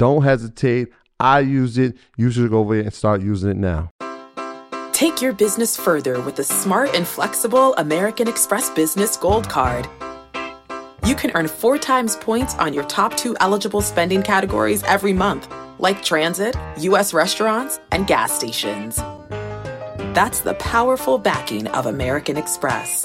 don't hesitate. I use it. You should go over there and start using it now. Take your business further with the smart and flexible American Express Business Gold Card. You can earn four times points on your top two eligible spending categories every month, like transit, U.S. restaurants, and gas stations. That's the powerful backing of American Express.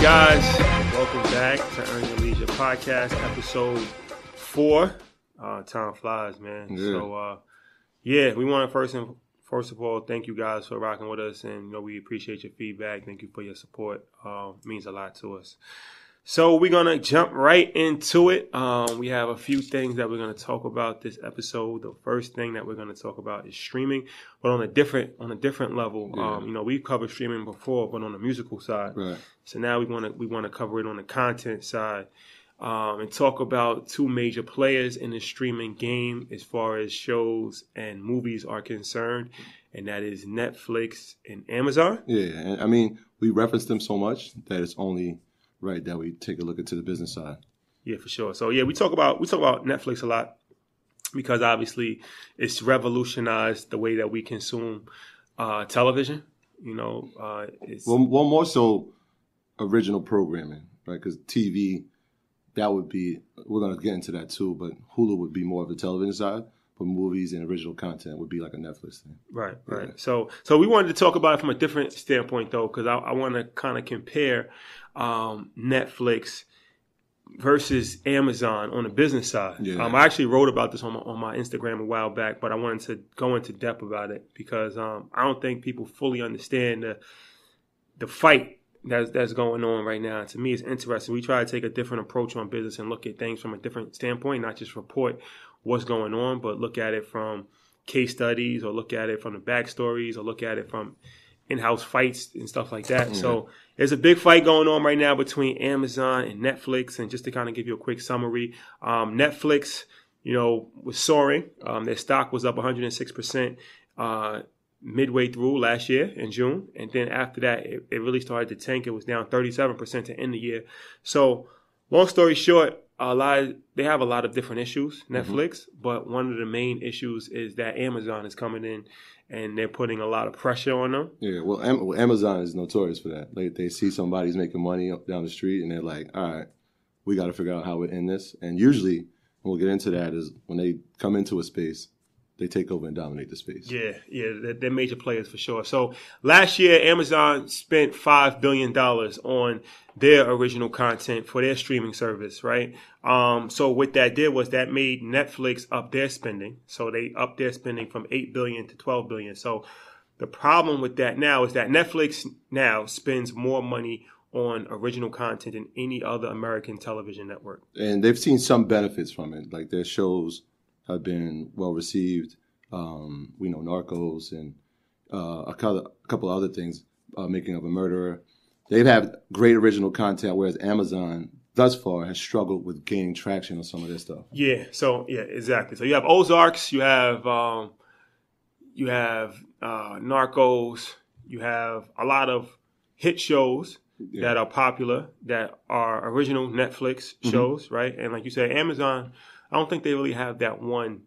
Guys, welcome back to Earn Your Leisure podcast, episode four. Uh, time flies, man. Yeah. So, uh, yeah, we want to first and first of all thank you guys for rocking with us, and you know we appreciate your feedback. Thank you for your support. Uh, means a lot to us. So we're gonna jump right into it. Um, we have a few things that we're gonna talk about this episode. The first thing that we're gonna talk about is streaming, but on a different on a different level. Yeah. Um, you know, we've covered streaming before, but on the musical side. Right. So now we want to we want to cover it on the content side um, and talk about two major players in the streaming game as far as shows and movies are concerned, and that is Netflix and Amazon. Yeah, and I mean, we reference them so much that it's only right that we take a look into the business side. Yeah, for sure. So yeah, we talk about we talk about Netflix a lot because obviously it's revolutionized the way that we consume uh, television. You know, uh, it's Well, well, more so original programming, right? Because TV, that would be we're gonna get into that too, but Hulu would be more of the television side, but movies and original content would be like a Netflix thing. Right, right. Yeah. So, so we wanted to talk about it from a different standpoint, though, because I, I want to kind of compare um, Netflix versus Amazon on the business side. Yeah. Um, I actually wrote about this on my, on my Instagram a while back, but I wanted to go into depth about it because um, I don't think people fully understand the the fight that's that's going on right now. To me, it's interesting. We try to take a different approach on business and look at things from a different standpoint, not just report what's going on, but look at it from case studies or look at it from the backstories or look at it from in-house fights and stuff like that. So there's a big fight going on right now between Amazon and Netflix. And just to kind of give you a quick summary, um, Netflix, you know, was soaring. Um, their stock was up 106 percent uh, midway through last year in June, and then after that, it, it really started to tank. It was down 37 percent to end the year. So, long story short, a lot of, they have a lot of different issues, mm-hmm. Netflix, but one of the main issues is that Amazon is coming in and they're putting a lot of pressure on them. Yeah, well, Am- well, Amazon is notorious for that. Like they see somebody's making money up down the street, and they're like, "All right, we got to figure out how we end this." And usually, we'll get into that, is when they come into a space, they take over and dominate the space. Yeah, yeah, they're, major players for sure. So last year, Amazon spent five billion dollars on their original content for their streaming service, right? Um, so what that did was that made Netflix up their spending. So they upped their spending from eight billion to twelve billion. So the problem with that now is that Netflix now spends more money on original content than any other American television network. And they've seen some benefits from it, like their shows have been well received. Um, we know Narcos and uh, a, couple, a couple other things, uh, Making of a Murderer. They've had great original content, whereas Amazon thus far has struggled with gaining traction on some of their stuff. Yeah. So yeah, exactly. So you have Ozarks, you have um, you have uh, Narcos, you have a lot of hit shows yeah. that are popular that are original Netflix mm-hmm. shows, mm-hmm. right? And like you said, Amazon I don't think they really have that one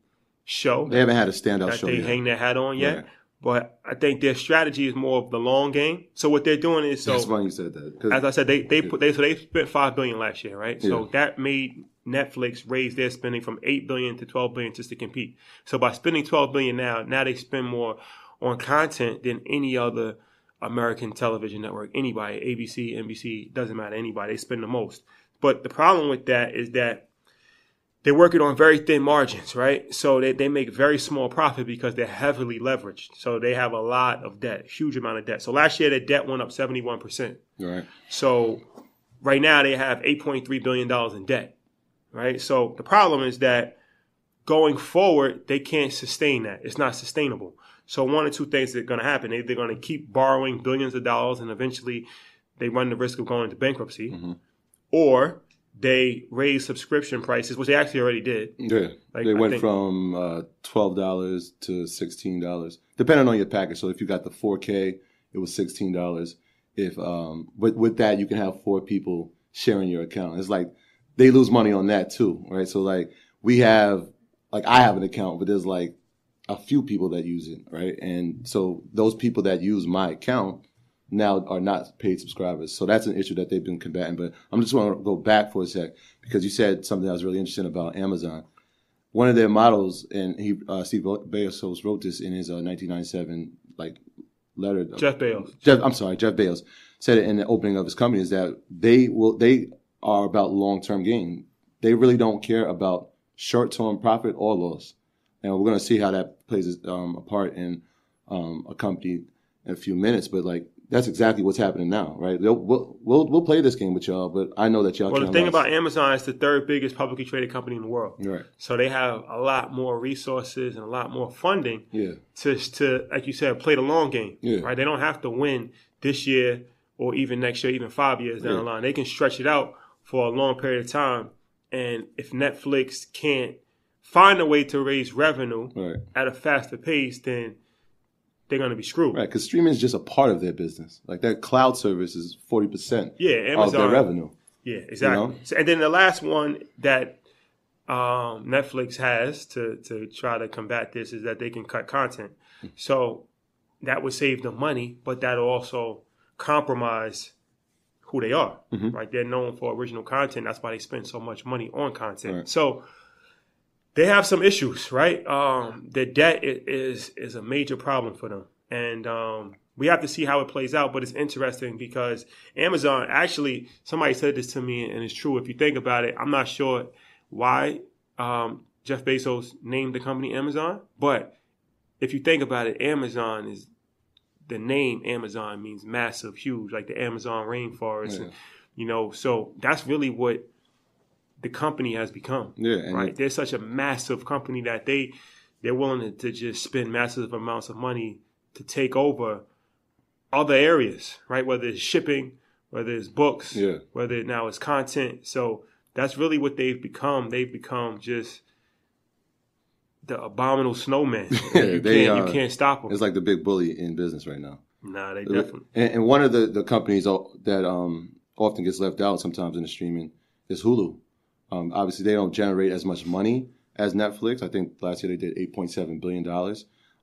show. They haven't had a standout that show. They yet. hang their hat on yet. Right. But I think their strategy is more of the long game. So what they're doing is so. That's funny you said that. As I said, they they put they so they spent five billion last year, right? So yeah. that made Netflix raise their spending from eight billion to twelve billion just to compete. So by spending twelve billion now, now they spend more on content than any other American television network. Anybody, ABC, NBC, doesn't matter. Anybody, they spend the most. But the problem with that is that they're working on very thin margins, right? So they, they make very small profit because they're heavily leveraged. So they have a lot of debt, huge amount of debt. So last year, their debt went up 71%. Right. So right now, they have $8.3 billion in debt, right? So the problem is that going forward, they can't sustain that. It's not sustainable. So one or two things that are going to happen. They, they're going to keep borrowing billions of dollars and eventually they run the risk of going into bankruptcy. Mm-hmm. Or they raised subscription prices, which they actually already did. Yeah, like, they went think, from uh, twelve dollars to sixteen dollars, depending on your package. So if you got the four K, it was sixteen dollars. If um, with with that, you can have four people sharing your account. It's like they lose money on that too, right? So like we have, like I have an account, but there's like a few people that use it, right? And so those people that use my account now are not paid subscribers. So that's an issue that they've been combating. But I'm just want to go back for a sec because you said something that was really interesting about Amazon. One of their models, and he uh, Steve Bezos wrote this in his uh, 1997 like letter. Jeff Bezos. Jeff, I'm sorry, Jeff Bezos said it in the opening of his company is that they will they are about long term gain. They really don't care about short term profit or loss. And we're going to see how that plays um, a part in um, a company in a few minutes. But like that's exactly what's happening now, right? We'll, we'll, we'll, play this game with y'all, but I know that y'all. Well, the thing about Amazon is the third biggest publicly traded company in the world, right? So they have a lot more resources and a lot more funding, yeah. To to like you said, play the long game, yeah. right? They don't have to win this year or even next year, even five years down yeah. the line. They can stretch it out for a long period of time, and if Netflix can't find a way to raise revenue right. at a faster pace, then they're going to be screwed. Right, because streaming is just a part of their business. Like their cloud service is forty percent. Yeah, Amazon, of their revenue. Yeah, exactly. You know? so, and then the last one that um, Netflix has to to try to combat this is that they can cut content. So that would save them money, but that'll also compromise who they are. Mm-hmm. Right? They're known for original content. That's why they spend so much money on content. Right. So they have some issues, right? Um, the debt is is a major problem for them, and um, we have to see how it plays out. But it's interesting because Amazon actually, somebody said this to me, and it's true. If you think about it, I'm not sure why um, Jeff Bezos named the company Amazon, but if you think about it, Amazon is the name Amazon means massive, huge, like the Amazon rainforest, yeah. and, you know. So that's really what the company has become. Yeah, right. They're such a massive company that they they're willing to, to just spend massive amounts of money to take over other areas, right? Whether it's shipping, whether it's books, yeah. whether now it's content. So that's really what they've become. They've become just the abominable snowman. yeah, you, they, can't, uh, you can't stop them. It's like the big bully in business right now. Nah, they definitely. And, and one of the, the companies that um, often gets left out sometimes in the streaming is Hulu. Um, obviously, they don't generate as much money as Netflix. I think last year they did $8.7 billion.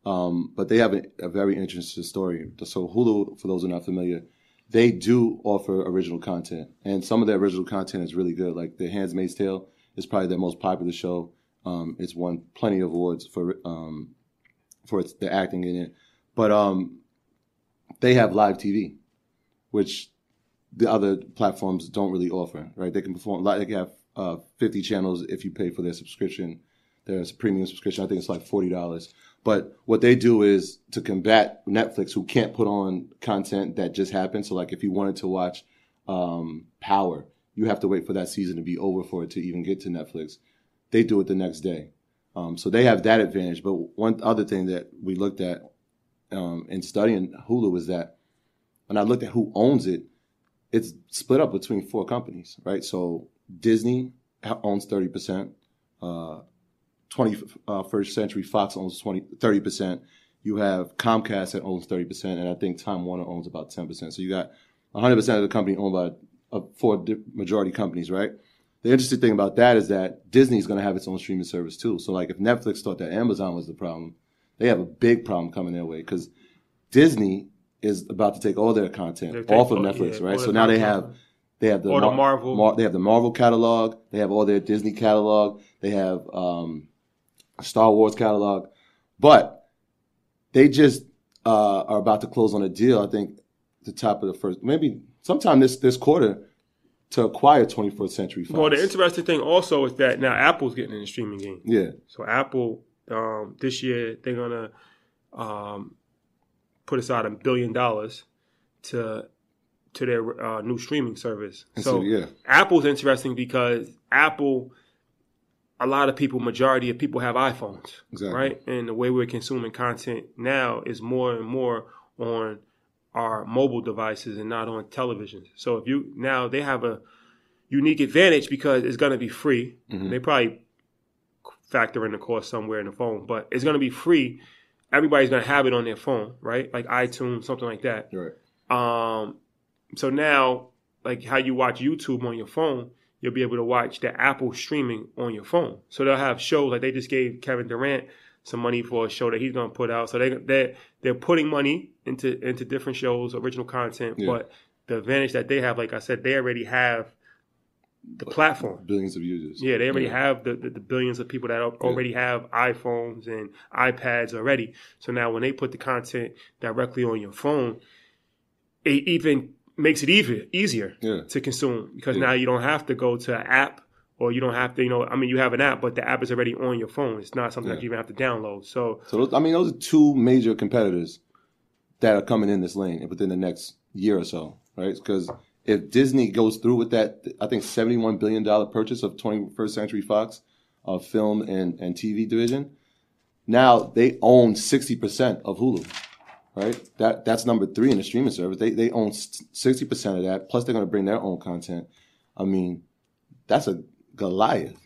Um, but they have a, a, very interesting story. So Hulu, for those who are not familiar, they do offer original content. And some of their original content is really good. Like The Handmaid's Tale is probably their most popular show. Um, it's won plenty of awards for um, for its the acting in it. But um, they have live TV, which the other platforms don't really offer. Right? They can perform they have uh, 50 channels if you pay for their subscription. There's a premium subscription. I think it's like forty dollars. But what they do is to combat Netflix, who can't put on content that just happened. So, like, if you wanted to watch um, Power, you have to wait for that season to be over for it to even get to Netflix. They do it the next day. Um, so they have that advantage. But one other thing that we looked at um, in studying Hulu is that when I looked at who owns it, it's split up between four companies, right? So Disney owns 30%, uh, 21st uh, Century Fox owns 20, 30%. You have Comcast that owns 30%, and I think Time Warner owns about 10%. So you got 100% of the company owned by uh, four majority companies, right? The interesting thing about that is that Disney is going to have its own streaming service too. So like if Netflix thought that Amazon was the problem, they have a big problem coming their way because Disney is about to take all their content off of Netflix, yeah, right? So now they have they have the, Mar- the Marvel Mar- they have the Marvel catalog, they have all their Disney catalog, they have um, Star Wars catalog, but they just uh, are about to close on a deal. I think the top of the first, maybe sometime this this quarter to acquire 21st Century Fox. Well, the interesting thing also is that now Apple's getting in the streaming game. Yeah. So Apple um, this year they're gonna um, put aside a billion dollars to to their uh, new streaming service. So, so yeah. Apple's interesting because Apple a lot of people, majority of people have iPhones, exactly. right? And the way we're consuming content now is more and more on our mobile devices and not on televisions. So if you now they have a unique advantage because it's going to be free. Mm-hmm. They probably factor in the cost somewhere in the phone, but it's going to be free. Everybody's going to have it on their phone, right? Like iTunes, something like that. Right. Um, so now, like how you watch YouTube on your phone, you'll be able to watch the Apple streaming on your phone. So they'll have shows like they just gave Kevin Durant some money for a show that he's going to put out. So they they they're putting money into into different shows, original content. Yeah. But the advantage that they have, like I said, they already have the platform. Billions of users. Yeah, they already yeah. have the, the, the, billions of people that already yeah. have iPhones and iPads already. So now when they put the content directly on your phone, it even makes it easier easier yeah. to consume because yeah. now you don't have to go to an app or you don't have to, you know, I mean, you have an app, but the app is already on your phone. It's not something yeah. that you even have to download. So, so those, I mean, those are two major competitors that are coming in this lane within the next year or so, right? Because if Disney goes through with that, I think $71 billion purchase of 21st Century Fox uh, film and, and TV division, now they own 60% of Hulu right? That that's number three in the streaming service. They they own sixty percent of that. Plus, they're going to bring their own content. I mean, that's a Goliath.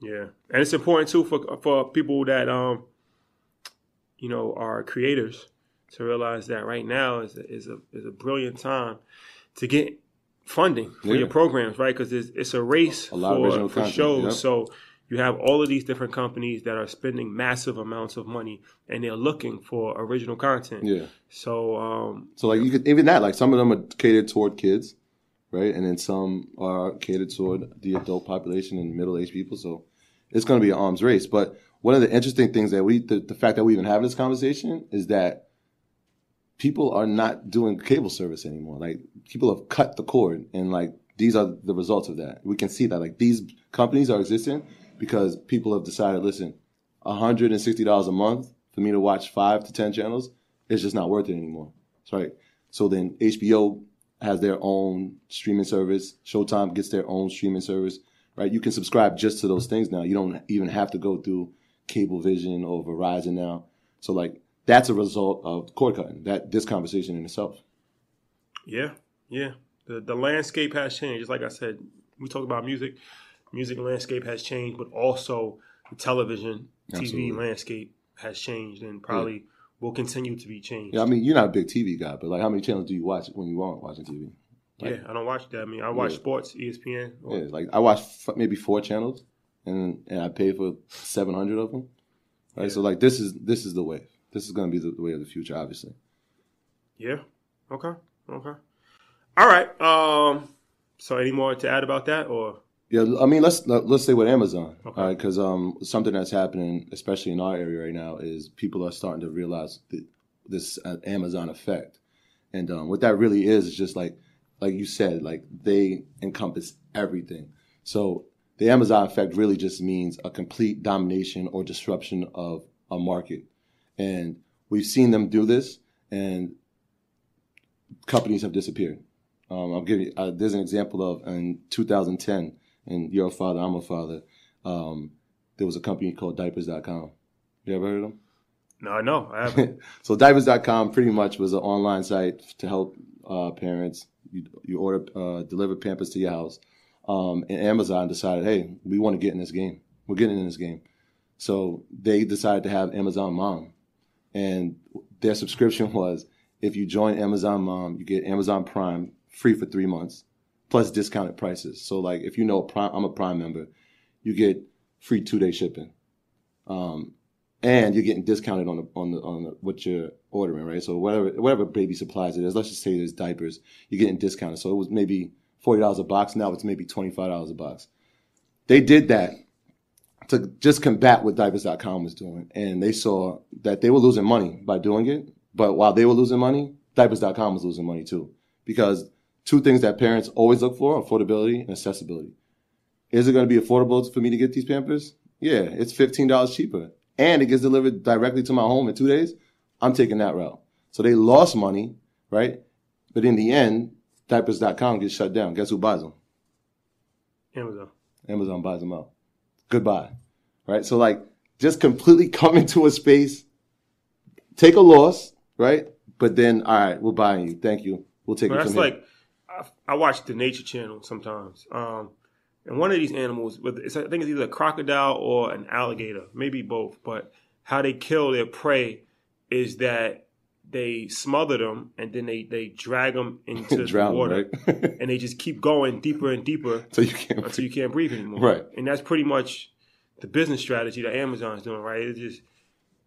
Yeah, and it's important too for for people that um, you know, are creators to realize that right now is a, is a is a brilliant time to get funding for yeah. your programs, right? Because it's, it's a race a for, for shows. Yep. So you have all of these different companies that are spending massive amounts of money and they're looking for original content. Yeah. So um So like you could even that, like some of them are catered toward kids, right? And then some are catered toward the adult population and middle aged people. So it's gonna be an arms race. But one of the interesting things that we the, the fact that we even have this conversation is that people are not doing cable service anymore. Like people have cut the cord and like these are the results of that. We can see that like these companies are existing because people have decided, listen, $160 a month for me to watch five to 10 channels, it's just not worth it anymore. That's right. So then HBO has their own streaming service. Showtime gets their own streaming service, right? You can subscribe just to those things now. You don't even have to go through Cablevision or Verizon now. So like that's a result of cord cutting. That this conversation in itself. Yeah, yeah. The the landscape has changed. Just like I said, we talked about music music landscape has changed, but also the television, Absolutely. TV landscape has changed and probably yeah. will continue to be changed. Yeah, I mean, you're not a big TV guy, but like, how many channels do you watch when you aren't watching TV? Like, yeah, I don't watch that. I mean, I watch yeah. sports, ESPN. Or, yeah, like I watch f- maybe four channels, and and I pay for seven hundred of them. Right, yeah. so like this is this is the way. This is going to be the, the way of the future, obviously. Yeah. Okay. Okay. All right. Um. So, any more to add about that, or Yeah, I mean, let's let's say with Amazon, Okay. all right? Because um, something that's happening, especially in our area right now, is people are starting to realize th- this uh, Amazon effect, and um, what that really is is just like, like you said, like they encompass everything. So the Amazon effect really just means a complete domination or disruption of a market, and we've seen them do this, and companies have disappeared. Um, I'll give you. Uh, there's an example of in 2010, and you're a father, I'm a father. Um, there was a company called Diapers.com. You ever heard of them? No, no, I haven't. so Diapers.com pretty much was an online site to help uh, parents. You, you order, uh, deliver Pampers to your house, um, and Amazon decided, hey, we want to get in this game. We're getting in this game. So they decided to have Amazon Mom, and their subscription was if you join Amazon Mom, you get Amazon Prime free for three months, plus discounted prices. So like if you know Prime, I'm a Prime member, you get free two day shipping, um, and you're getting discounted on the on the on the, what you're ordering, right? So whatever whatever baby supplies it is, let's just say there's diapers, you're getting discounted. So it was maybe forty dollars a box. Now it's maybe twenty five dollars a box. They did that to just combat what diapers.com was doing. And they saw that they were losing money by doing it. But while they were losing money, diapers.com was losing money too. Because two things that parents always look for affordability and accessibility. Is it going to be affordable for me to get these Pampers? Yeah, it's $15 cheaper. And it gets delivered directly to my home in two days. I'm taking that route. So they lost money, right? But in the end, diapers.com gets shut down. Guess who buys them? Amazon. Amazon buys them out. Goodbye. Right? So like just completely come into a space, take a loss, right? But then, all right, we're buying you. Thank you. We'll take But it from here. like I, I watch the Nature Channel sometimes, um, and one of these animals, it's, I think it's either a crocodile or an alligator, maybe both. But how they kill their prey is that they smother them and then they they drag them into the water, right? and they just keep going deeper and deeper so you can't. until you can't breathe anymore. Right. And that's pretty much the business strategy that Amazon's doing, right? It just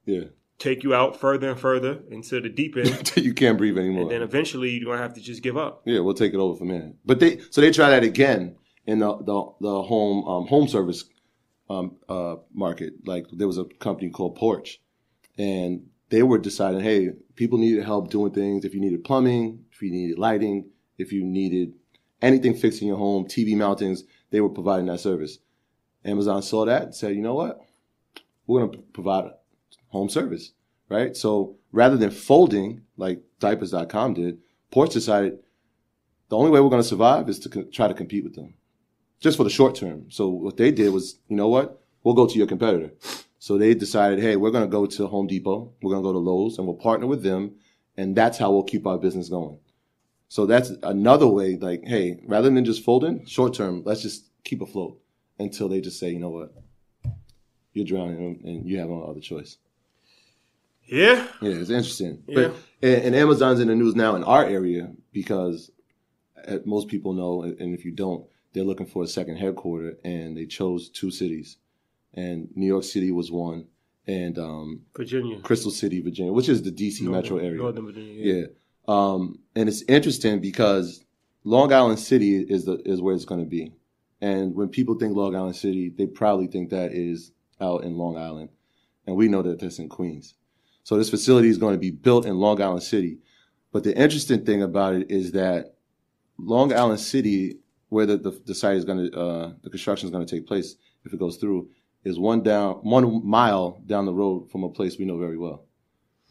Yeah. Take you out further and further into the deep end, you can't breathe anymore. and then eventually you're gonna have to just give up. Yeah, we'll take it over from here. But they so they try that again in the the, the home um, home service um, uh, market. Like there was a company called Porch, and they were deciding, hey, people needed help doing things. If you needed plumbing, if you needed lighting, if you needed anything fixing your home, TV mountings, they were providing that service. Amazon saw that and said, you know what, we're going to provide home service, right? So rather than folding like diapers.com did, Porch decided the only way we're going to survive is to co- try to compete with them just for the short term. So what they did was, you know what? We'll go to your competitor. So they decided, hey, we're going to go to Home Depot, we're going to go to Lowe's, and we'll partner with them, and that's how we'll keep our business going. So that's another way, like, hey, rather than just folding, short term, let's just keep afloat until they just say, you know what? You're drowning and you have no other choice. Yeah, Yeah, it's interesting. Yeah. But and, and Amazon's in the news now in our area because uh, most people know, and if you don't, they're looking for a second headquarter, and they chose two cities, and New York City was one, and um, Virginia, Crystal City, Virginia, which is the DC metro area. Northern Virginia. Yeah. Um, and it's interesting because Long Island City is the is where it's going to be. And when people think Long Island City, they probably think that is out in Long Island. And we know that that's in Queens. So this facility is going to be built in Long Island City. But the interesting thing about it is that Long Island City, where the, the, the site is going to, uh, the construction is going to take place, if it goes through, is one down, one mile down the road from a place we know very well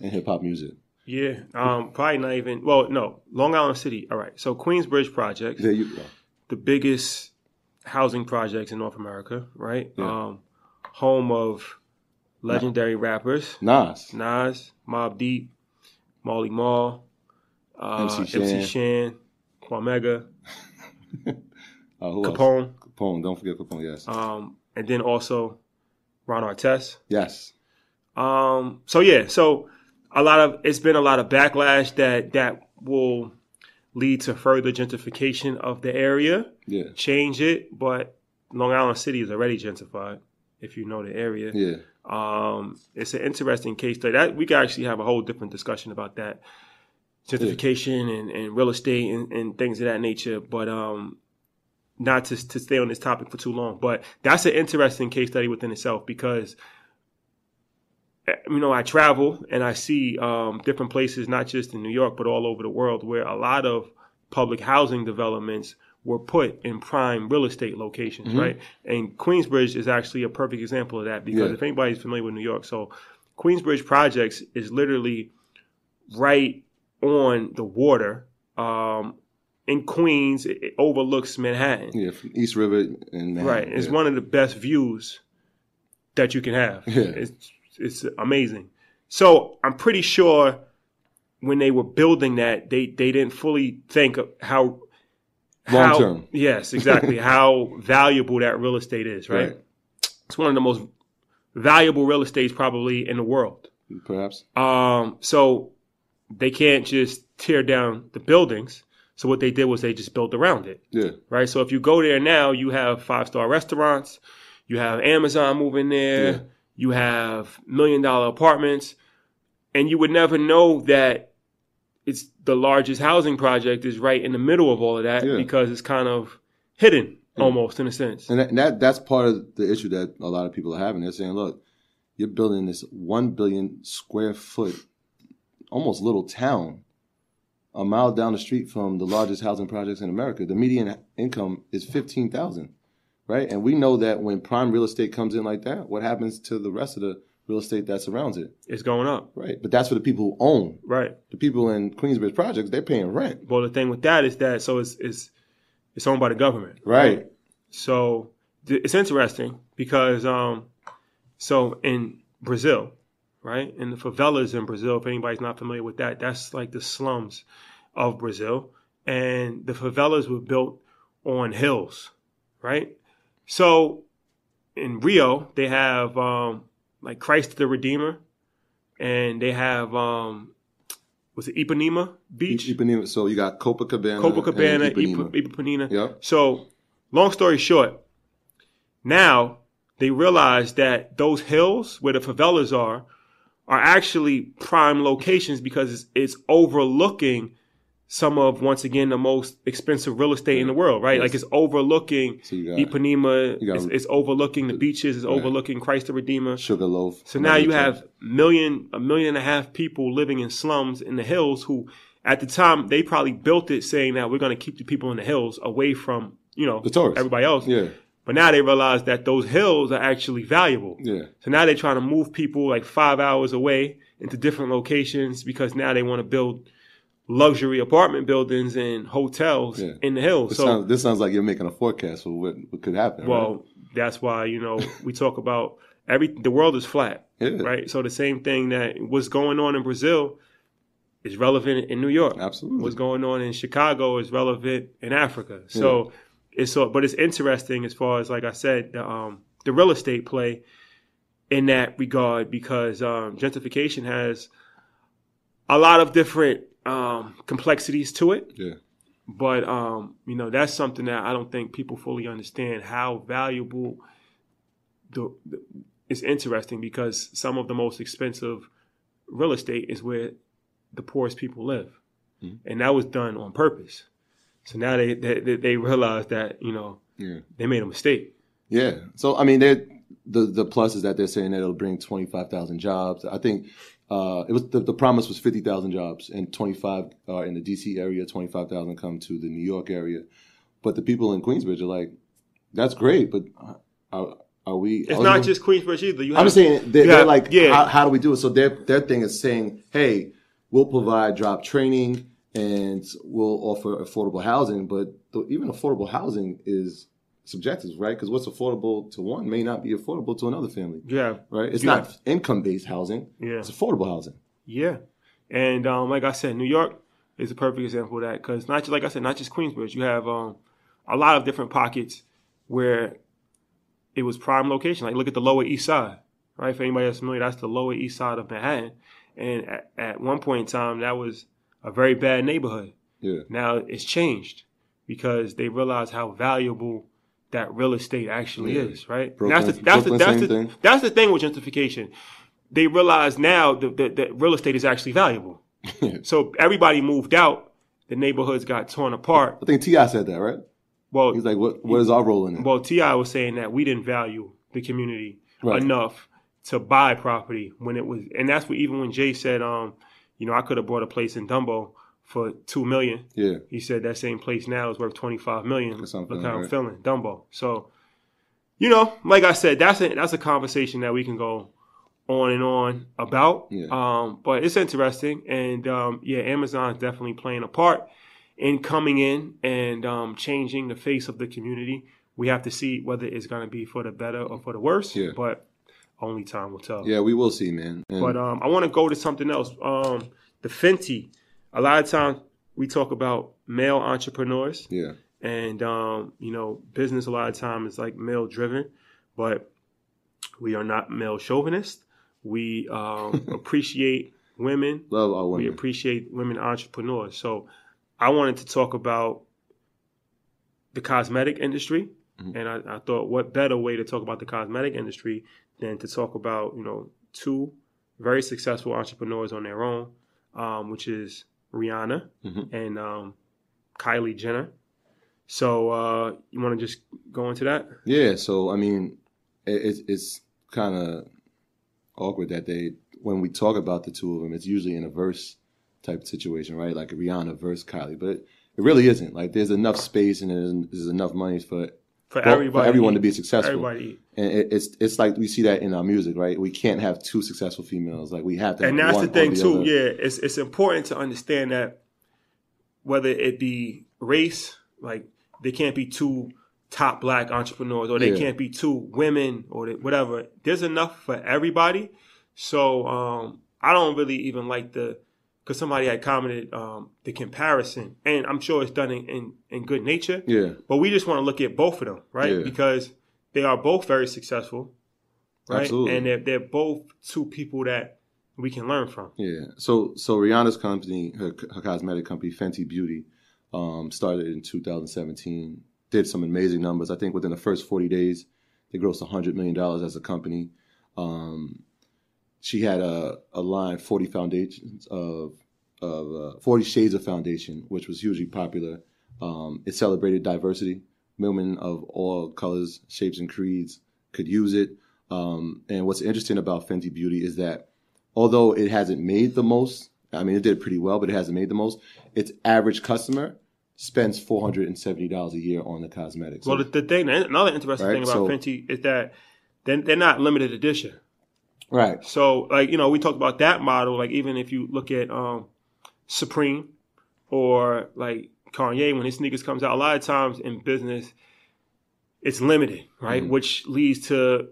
in hip hop music. Yeah, um, probably not even. Well, no, Long Island City. All right, so Queensbridge Project, There you go. the biggest housing projects in North America, right? Yeah. Um, home of legendary rappers Nas. Nas, Mobb Deep, Marley Marl, uh, MC MC Shan. Shan, Cormega, Uh, who else? Capone, Capone. Don't forget Capone. Yes. um, and then also Ron Artest. yes. Um, so yeah, so a lot of it's been a lot of backlash that that will lead to further gentrification of the area, Yeah. change it, but Long Island City is already gentrified. If you know the area, Yeah. Um, it's an interesting case study. That we could actually have a whole different discussion about that gentrification and, and real estate and, and things of that nature. But um, not to to stay on this topic for too long, but that's an interesting case study within itself because eh, you know I travel and I see um, different places, not just in New York but all over the world, where a lot of public housing developments were put in prime real estate locations, right? And Queensbridge is actually a perfect example of that because Yeah. if anybody's familiar with New York, so Queensbridge Projects is literally right on the water um, in Queens. It, it overlooks Manhattan, Yeah, from East River and Manhattan, right? It's yeah. one of the best views that you can have. Yeah. It's it's amazing. So I'm pretty sure when they were building that, they they didn't fully think of how Long how- term. Yes, exactly. how valuable that real estate is, right? Right. It's one of the most valuable real estates probably in the world. perhaps. Um, so they can't just tear down the buildings. So what they did was they just built around it, Yeah, right? So if you go there now, you have five star restaurants, you have Amazon moving there, Yeah. you have million dollar apartments, and you would never know that it's the largest housing project is right in the middle of all of that Yeah. because it's kind of hidden almost in a sense. and that, and that that's part of the issue that a lot of people are having. They're saying, "Look, you're building this one billion square foot, almost little town, a mile down the street from the largest housing projects in America. The median income is fifteen thousand, right? And we know that when prime real estate comes in like that, what happens to the rest of the real estate that surrounds it, It's going up, right? But that's for the people who own. right? The people in Queensbridge projects, they're paying rent, Well, the thing with that is that so it's it's it's owned by the government, right? So th- it's interesting because um, so in Brazil, right, in the favelas in Brazil, if anybody's not familiar with that, that's like the slums of Brazil, and the favelas were built on hills, right? So in Rio, they have um, like Christ the Redeemer, and they have um, was it Ipanema Beach? Ipanema. So you got Copacabana, Copacabana, and Ipanema. Ipa- Ipanema. Yep. So, long story short, now they realize that those hills where the favelas are are actually prime locations because it's, it's overlooking some of once again the most expensive real estate in the world, right? Yes. Like it's overlooking So got Ipanema, got- it's, it's overlooking the beaches, it's Right. overlooking Christ the Redeemer. Sugarloaf. So now you have million, a million and a half people living in slums in the hills who, at the time, they probably built it saying that we're going to keep the people in the hills away from, you know, The tourists. everybody else. Yeah, But now they realize that those hills are actually valuable. yeah, So now they're trying to move people like five hours away into different locations because now they want to build luxury apartment buildings and hotels Yeah. in the hills. This, so sounds, this sounds like you're making a forecast for what, what could happen. well, that's why you know we talk about every the world is flat, right? Yeah, right? So the same thing that what's going on in Brazil is relevant in New York. Absolutely. What's going on in Chicago is relevant in Africa. So it's so, but it's interesting as far as like I said, the um the real estate play in that regard because um, gentrification has a lot of different um, complexities to it. Yeah, But um, you know, that's something that I don't think people fully understand how valuable the, the it's interesting because some of the most expensive real estate is where the poorest people live. And that was done on purpose. So now they, they they- realize that, you know, yeah, they made a mistake. yeah. So I mean, the the plus is that they're saying that it'll bring twenty five thousand jobs. I think uh, it was the, the promise was fifty thousand jobs, and twenty five uh, in the DC area, twenty five thousand come to the New York area. But the people in Queensbridge are like, that's great, but are, are we? It's not just Queensbridge either. You I'm just saying they're, they're like, yeah. how, how do we do it? So their their thing is saying, hey, we'll provide job training and we'll offer affordable housing, but even affordable housing is subjective, right? Because what's affordable to one may not be affordable to another family, Yeah. right? It's you not income based housing; Yeah. it's affordable housing. Yeah, and um, like I said, New York is a perfect example of that because not just like I said, not just Queensbridge. You have um, a lot of different pockets where it was prime location. Like look at the Lower East Side, right? For anybody that's familiar, that's the Lower East Side of Manhattan, and at, at one point in time, that was a very bad neighborhood. Yeah, Now it's changed because they realize how valuable that real estate actually Yeah. is, right? Brooklyn- that's the that's the that's same the, thing. that's the thing with gentrification. They realize now that, that, that real estate is actually valuable. so everybody moved out. The neighborhoods got torn apart. I think T.I. said that, right? well, He's like, what what is our role in it? well, T.I. was saying that we didn't value the community Right. enough to buy property when it was, and that's what even when Jay said, um, you know, I could have bought a place in Dumbo for two million. yeah, He said that same place now is worth twenty five million. That's how I'm Look feeling, how I'm feeling, Dumbo. So, you know, like I said, that's a that's a conversation that we can go on and on about. Yeah. Um, but it's interesting, and um, yeah, Amazon's definitely playing a part in coming in and um, changing the face of the community. We have to see whether it's going to be for the better or for the worse. Yeah. But only time will tell. yeah, we will see, man. And But um, I want to go to something else. Um, the Fenty. A lot of times we talk about male entrepreneurs, yeah, and um, you know, business. A lot of times is like male driven, but we are not male chauvinist. We um, appreciate women. love our We appreciate women entrepreneurs. So I wanted to talk about the cosmetic industry. Mhm. And I, I thought, what better way to talk about the cosmetic industry than to talk about, you know, two very successful entrepreneurs on their own, um, which is Rihanna Mhm. and um, Kylie Jenner. So uh, you want to just go into that? Yeah, so I mean, it, it's kind of awkward that they when we talk about the two of them, it's usually in a verse type situation, right? Like Rihanna versus Kylie, but it, it really isn't. Like there's enough space and there's, there's enough money for For for everybody, everyone to be successful. Everybody. And it, it's it's like we see that in our music, right? We can't have two successful females. Like we have to. and have that's the thing or too. other. Yeah, it's it's important to understand that whether it be race, like there can't be two top black entrepreneurs, or there Yeah. can't be two women, or they- whatever. There's enough for everybody. So um, I don't really even like the because somebody had commented um, the comparison, and I'm sure it's done in, in, in good nature. Yeah. But we just want to look at both of them, right? Yeah. Because they are both very successful, right? Absolutely. And they're, they're both two people that we can learn from. Yeah. So so Rihanna's company, her, her cosmetic company, Fenty Beauty, um, started in 2017. Did some amazing numbers. I think within the first 40 days, they grossed 100 million dollars as a company. Um, she had a, a line 40 foundations of of uh, 40 shades of foundation, which was hugely popular. Um, it celebrated diversity. Women of all colors, shapes, and creeds could use it. Um, and what's interesting about Fenty Beauty is that although it hasn't made the most, I mean, it did pretty well, but it hasn't made the most. Its average customer spends four hundred and seventy dollars a year on the cosmetics. Well, the, the thing, another interesting Right, thing about so- Fenty is that they're, they're not limited edition. Right, So, like, you know, we talked about that model. Like, even if you look at um, Supreme or like Kanye, when his sneakers comes out, a lot of times in business, it's limited, right? Mm-hmm. Which leads to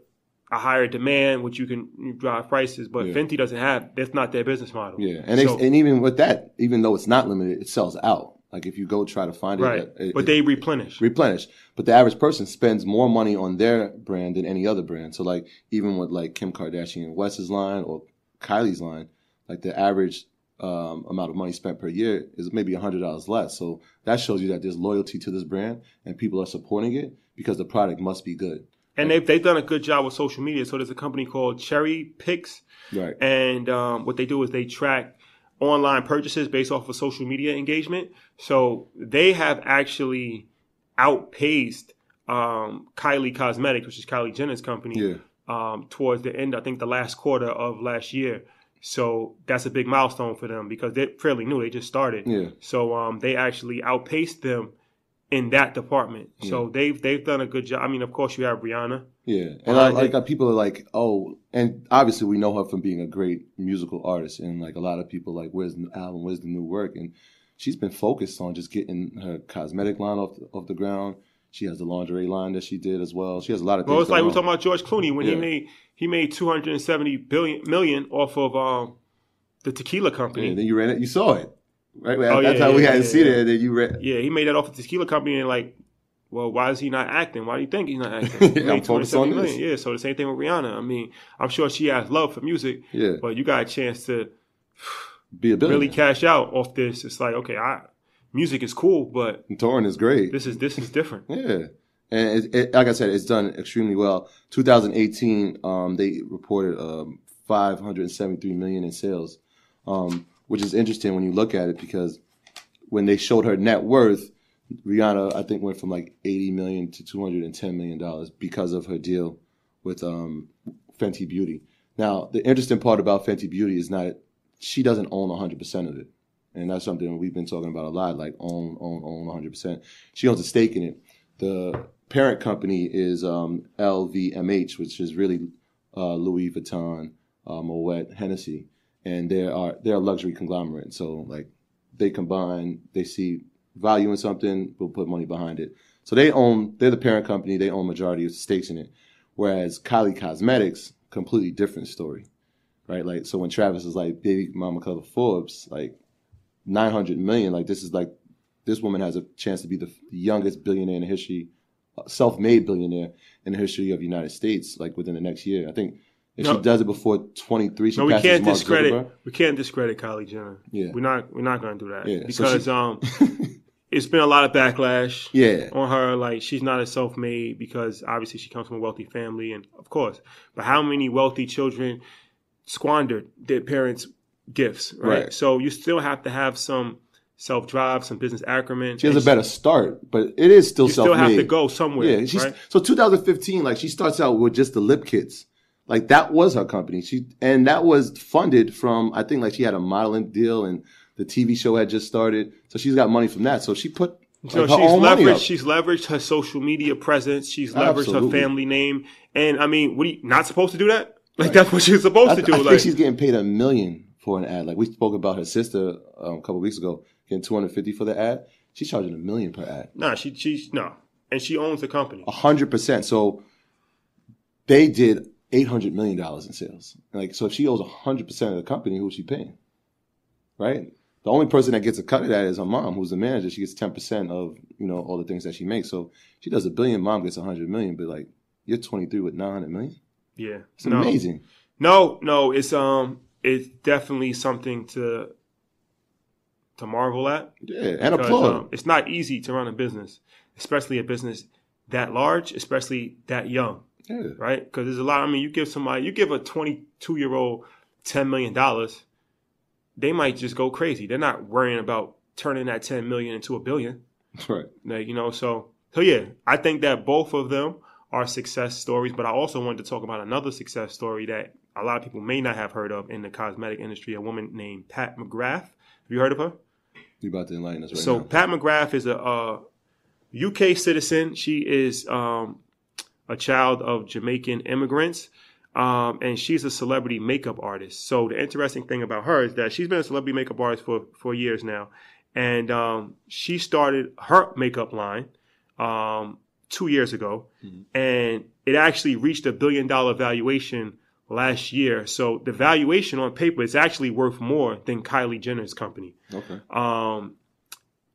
a higher demand, which you can drive prices. But Yeah. Fenty doesn't have. That's not their business model. yeah, and So- and even with that, even though it's not limited, it sells out. Like if you go try to find it, right. it, but it- they replenish. replenish. But the average person spends more money on their brand than any other brand. So like even with like Kim Kardashian West's line or Kylie's line, like the average um, amount of money spent per year is maybe hundred dollars less. So that shows you that there's loyalty to this brand and people are supporting it because the product must be good. and they've, they've done a good job with social media. So there's a company called Cherry Picks. Right. and um, what they do is they track online purchases based off of social media engagement. So they have actually outpaced um, Kylie Cosmetics, which is Kylie Jenner's company, Yeah. um, towards the end. I think the last quarter of last year. So that's a big milestone for them because they're fairly new. They just started. Yeah. So um, they actually outpaced them in that department. So they've they've done a good job. I mean, of course, you have Rihanna. Yeah, and Well, I like uh, people are like, oh, and obviously we know her from being a great musical artist, and like a lot of people like, where's the album, where's the new work, and she's been focused on just getting her cosmetic line off the, off the ground. She has the lingerie line that she did as well. She has a lot of things. Well, it's like we're talking about George Clooney when he made he made two hundred and seventy billion million off of um, the tequila company. Yeah, then you ran it, you saw it, right? Oh, That's yeah, how we yeah, had to yeah, see yeah. it. And then you read. Yeah, he made that off of tequila company and like, well, why is he not acting? Why do you think he's not acting? He I'm focused on 270 million. this. Yeah, so the same thing with Rihanna. I mean, I'm sure she has love for music, Yeah, but you got a chance to be a really cash out off this. It's like, okay, I music is cool, but And touring is great. this is this is different. Yeah. And it, it, like I said, it's done extremely well. 2018, um, they reported um, 573 million in sales, um, which is interesting when you look at it because when they showed her net worth, Rihanna, I think, went from like 80 million to 210 million dollars because of her deal with um, Fenty Beauty. Now, the interesting part about Fenty Beauty is not she doesn't own 100 percent of it, and that's something we've been talking about a lot. Like own, own, own 100 percent. She owns a stake in it. The parent company is um, LVMH, which is really uh, Louis Vuitton, uh, Moet, Hennessy, and they are they're a luxury conglomerate. So like they combine, they see value in something, we'll put money behind it. So they own, they're the parent company, they own majority of the stakes in it. Whereas Kylie Cosmetics, completely different story, right? Like, so when Travis is like, baby mama cover Forbes, like 900 million, like this is like, this woman has a chance to be the youngest billionaire in the history, uh, self-made billionaire in the history of the United States, like within the next year. I think if no, she does it before 23, she no, we can't discredit. We can't discredit Kylie Jenner. Yeah, we're not. We're not going to do that yeah. because so she, um, it's been a lot of backlash. Yeah. on her. Like she's not a self-made because obviously she comes from a wealthy family, and of course, but how many wealthy children squandered their parents' gifts? Right. right. So you still have to have some self drive, some business acumen. She has a better start, but it is still self-made. Still have to go somewhere. Yeah. Right? So 2015, like she starts out with just the lip kits like that was her company. She and that was funded from I think like she had a modeling deal and the TV show had just started, so she's got money from that. So she put like, so she's leveraged. She's leveraged her social media presence. She's leveraged Absolutely. her family name. And I mean, what are you not supposed to do that? Like right. that's what she's supposed I, to do. I like, think she's getting paid a million for an ad. Like we spoke about her sister um, a couple weeks ago, getting two hundred fifty for the ad. She's charging a million per ad. Nah, she she's no, and she owns the company. A hundred percent. So they did eight hundred million dollars in sales. Like, so if she owes hundred percent of the company, who's she paying? Right. The only person that gets a cut of that is her mom, who's the manager. She gets ten percent of you know all the things that she makes. So she does a billion. Mom gets a hundred million. But like, you're twenty three with nine hundred million. Yeah, it's no. amazing. No, no, it's um, it's definitely something to to marvel at. Yeah, and because, applaud. Um, it's not easy to run a business, especially a business that large, especially that young. Yeah. Right? Because there's a lot. I mean, you give somebody, you give a 22 year old $10 million, they might just go crazy. They're not worrying about turning that 10 million into a billion. Right. Like, you know, so, so yeah, I think that both of them are success stories, but I also wanted to talk about another success story that a lot of people may not have heard of in the cosmetic industry, a woman named Pat McGrath. Have you heard of her? You about to enlighten us right so now. Pat McGrath is a, a UK citizen. She is um, a child of Jamaican immigrants. Um, and she's a celebrity makeup artist. So the interesting thing about her is that she's been a celebrity makeup artist for for years now, and um, she started her makeup line um, two years ago, mm-hmm. and it actually reached a billion dollar valuation last year. So the valuation on paper is actually worth more than Kylie Jenner's company. Okay, um,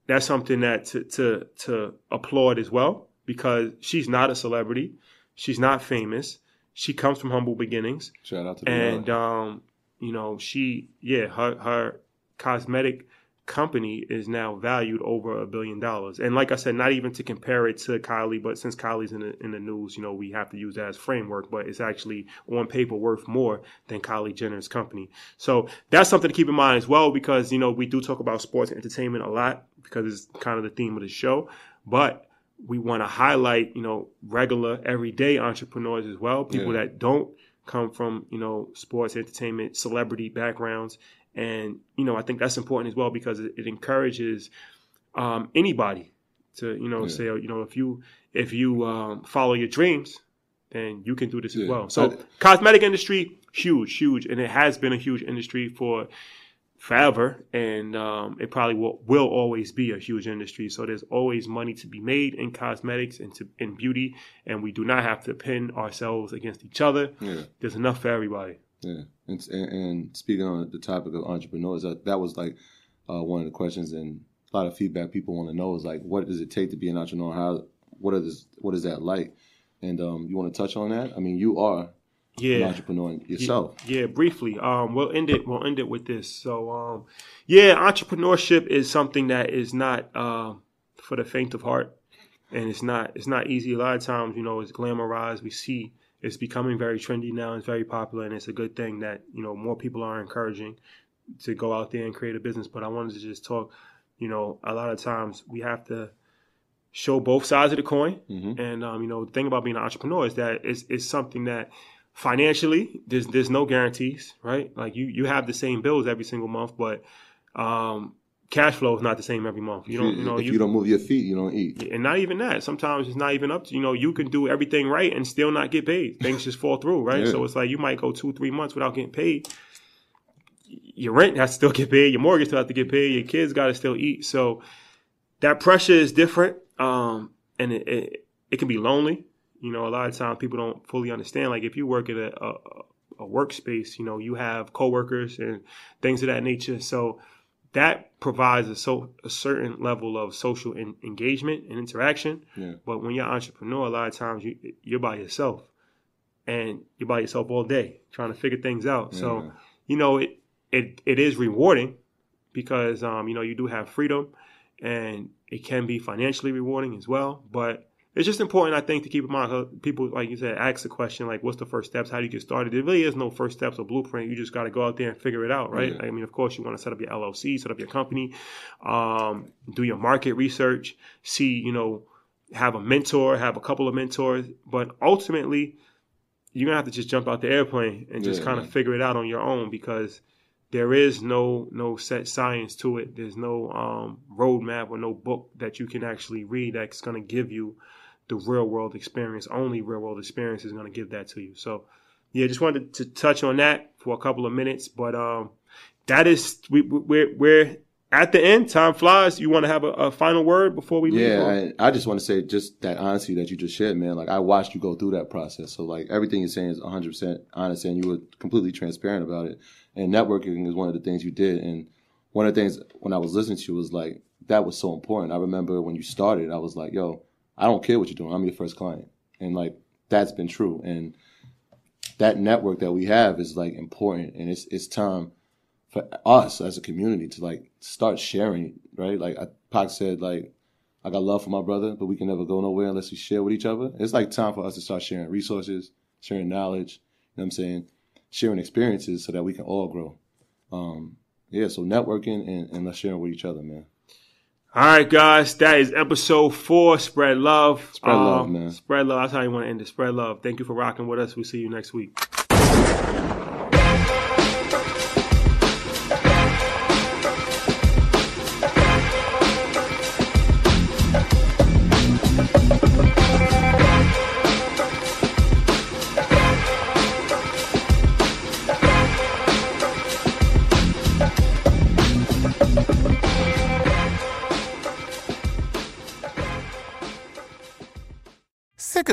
that's something that to to to applaud as well because she's not a celebrity, she's not famous, she comes from humble beginnings. Shout out to and um, you know she yeah her her cosmetic company is now valued over a billion dollars. And like I said, not even to compare it to Kylie, but since Kylie's in the, in the news, you know, we have to use that as framework, but it's actually on paper worth more than Kylie Jenner's company. So that's something to keep in mind as well, because, you know, we do talk about sports and entertainment a lot because it's kind of the theme of the show, but we want to highlight, you know, regular, everyday entrepreneurs as well, people yeah. that don't come from, you know, sports, entertainment, celebrity backgrounds. And, you know, I think that's important as well because it, it encourages um, anybody to, you know, yeah. say, you know, if you if you um, follow your dreams, then you can do this yeah. as well. So, cosmetic industry, huge, huge, and it has been a huge industry for forever, and um, it probably will, will always be a huge industry. So there's always money to be made in cosmetics and to, in beauty, and we do not have to pin ourselves against each other. Yeah. There's enough for everybody. Yeah, and, and speaking on the topic of entrepreneurs, that, that was like uh, one of the questions and a lot of feedback people want to know is like, what does it take to be an entrepreneur? How what is what is that like? And um, you want to touch on that? I mean, you are yeah. an entrepreneur yourself. Yeah, yeah, briefly. Um, we'll end it. We'll end it with this. So, um, yeah, entrepreneurship is something that is not uh, for the faint of heart, and it's not it's not easy. A lot of times, you know, it's glamorized. We see it's becoming very trendy now. It's very popular, and it's a good thing that you know more people are encouraging to go out there and create a business. But I wanted to just talk. You know, a lot of times we have to show both sides of the coin. Mhm. And um, you know, the thing about being an entrepreneur is that it's, it's something that financially there's there's no guarantees, right? Like you you have the same bills every single month, but um, cash flow is not the same every month. You don't you know if you, don't move your feet, you don't eat. and not even that. Sometimes it's not even up to you know you can do everything right and still not get paid. Things just fall through, right? Yeah. So it's like you might go two three months without getting paid. Your rent has to still get paid. Your mortgage still have to get paid. Your kids got to still eat. So that pressure is different, um, and it, it it can be lonely. You know, a lot of times people don't fully understand. Like if you work at a, a, a workspace, you know, you have coworkers and things of that nature. So that provides a so a certain level of social en- engagement and interaction. Yeah. But when you're an entrepreneur, a lot of times you you're by yourself, and you're by yourself all day trying to figure things out. So you know it it it is rewarding because um you know you do have freedom, and it can be financially rewarding as well. But it's just important, I think, to keep in mind. People, like you said, ask the question like, "What's the first steps? How do you get started?" There really is no first steps or blueprint. You just got to go out there and figure it out, right? Yeah. I mean, of course, you want to set up your LLC, set up your company, um, do your market research, see, you know, have a mentor, have a couple of mentors, but ultimately, you're gonna have to just jump out the airplane and just Yeah, kind of yeah. figure it out on your own because there is no no set science to it. There's no um, roadmap or no book that you can actually read that's gonna give you the real world experience. Only real world experience is gonna give that to you. So, yeah, just wanted to touch on that for a couple of minutes, but um, that is we we- we're we're at the end. Time flies. You want to have a, a final word before we leave? Yeah, I, I just want to say just that honesty that you just shared, man. Like I watched you go through that process, so like everything you're saying is 100 percent honest, and you were completely transparent about it. And networking is one of the things you did. And one of the things when I was listening to you was like that was so important. I remember when you started, I was like, "Yo, I don't care what you're doing. I'm your first client," and like that's been true. And that network that we have is like important, and it's it's time for us as a community to like start sharing, right? Like I, Pac said, like I got love for my brother, but we can never go nowhere unless we share with each other. It's like time for us to start sharing resources, sharing knowledge, you know what I'm saying? Sharing experiences so that we can all grow. Um, yeah, so networking and, and share with each other, man. All right, guys, that is episode four. Spread love. Um, Spread love, man. Spread love. That's how you want to end it. Spread love. Thank you for rocking with us. We'll see you next week.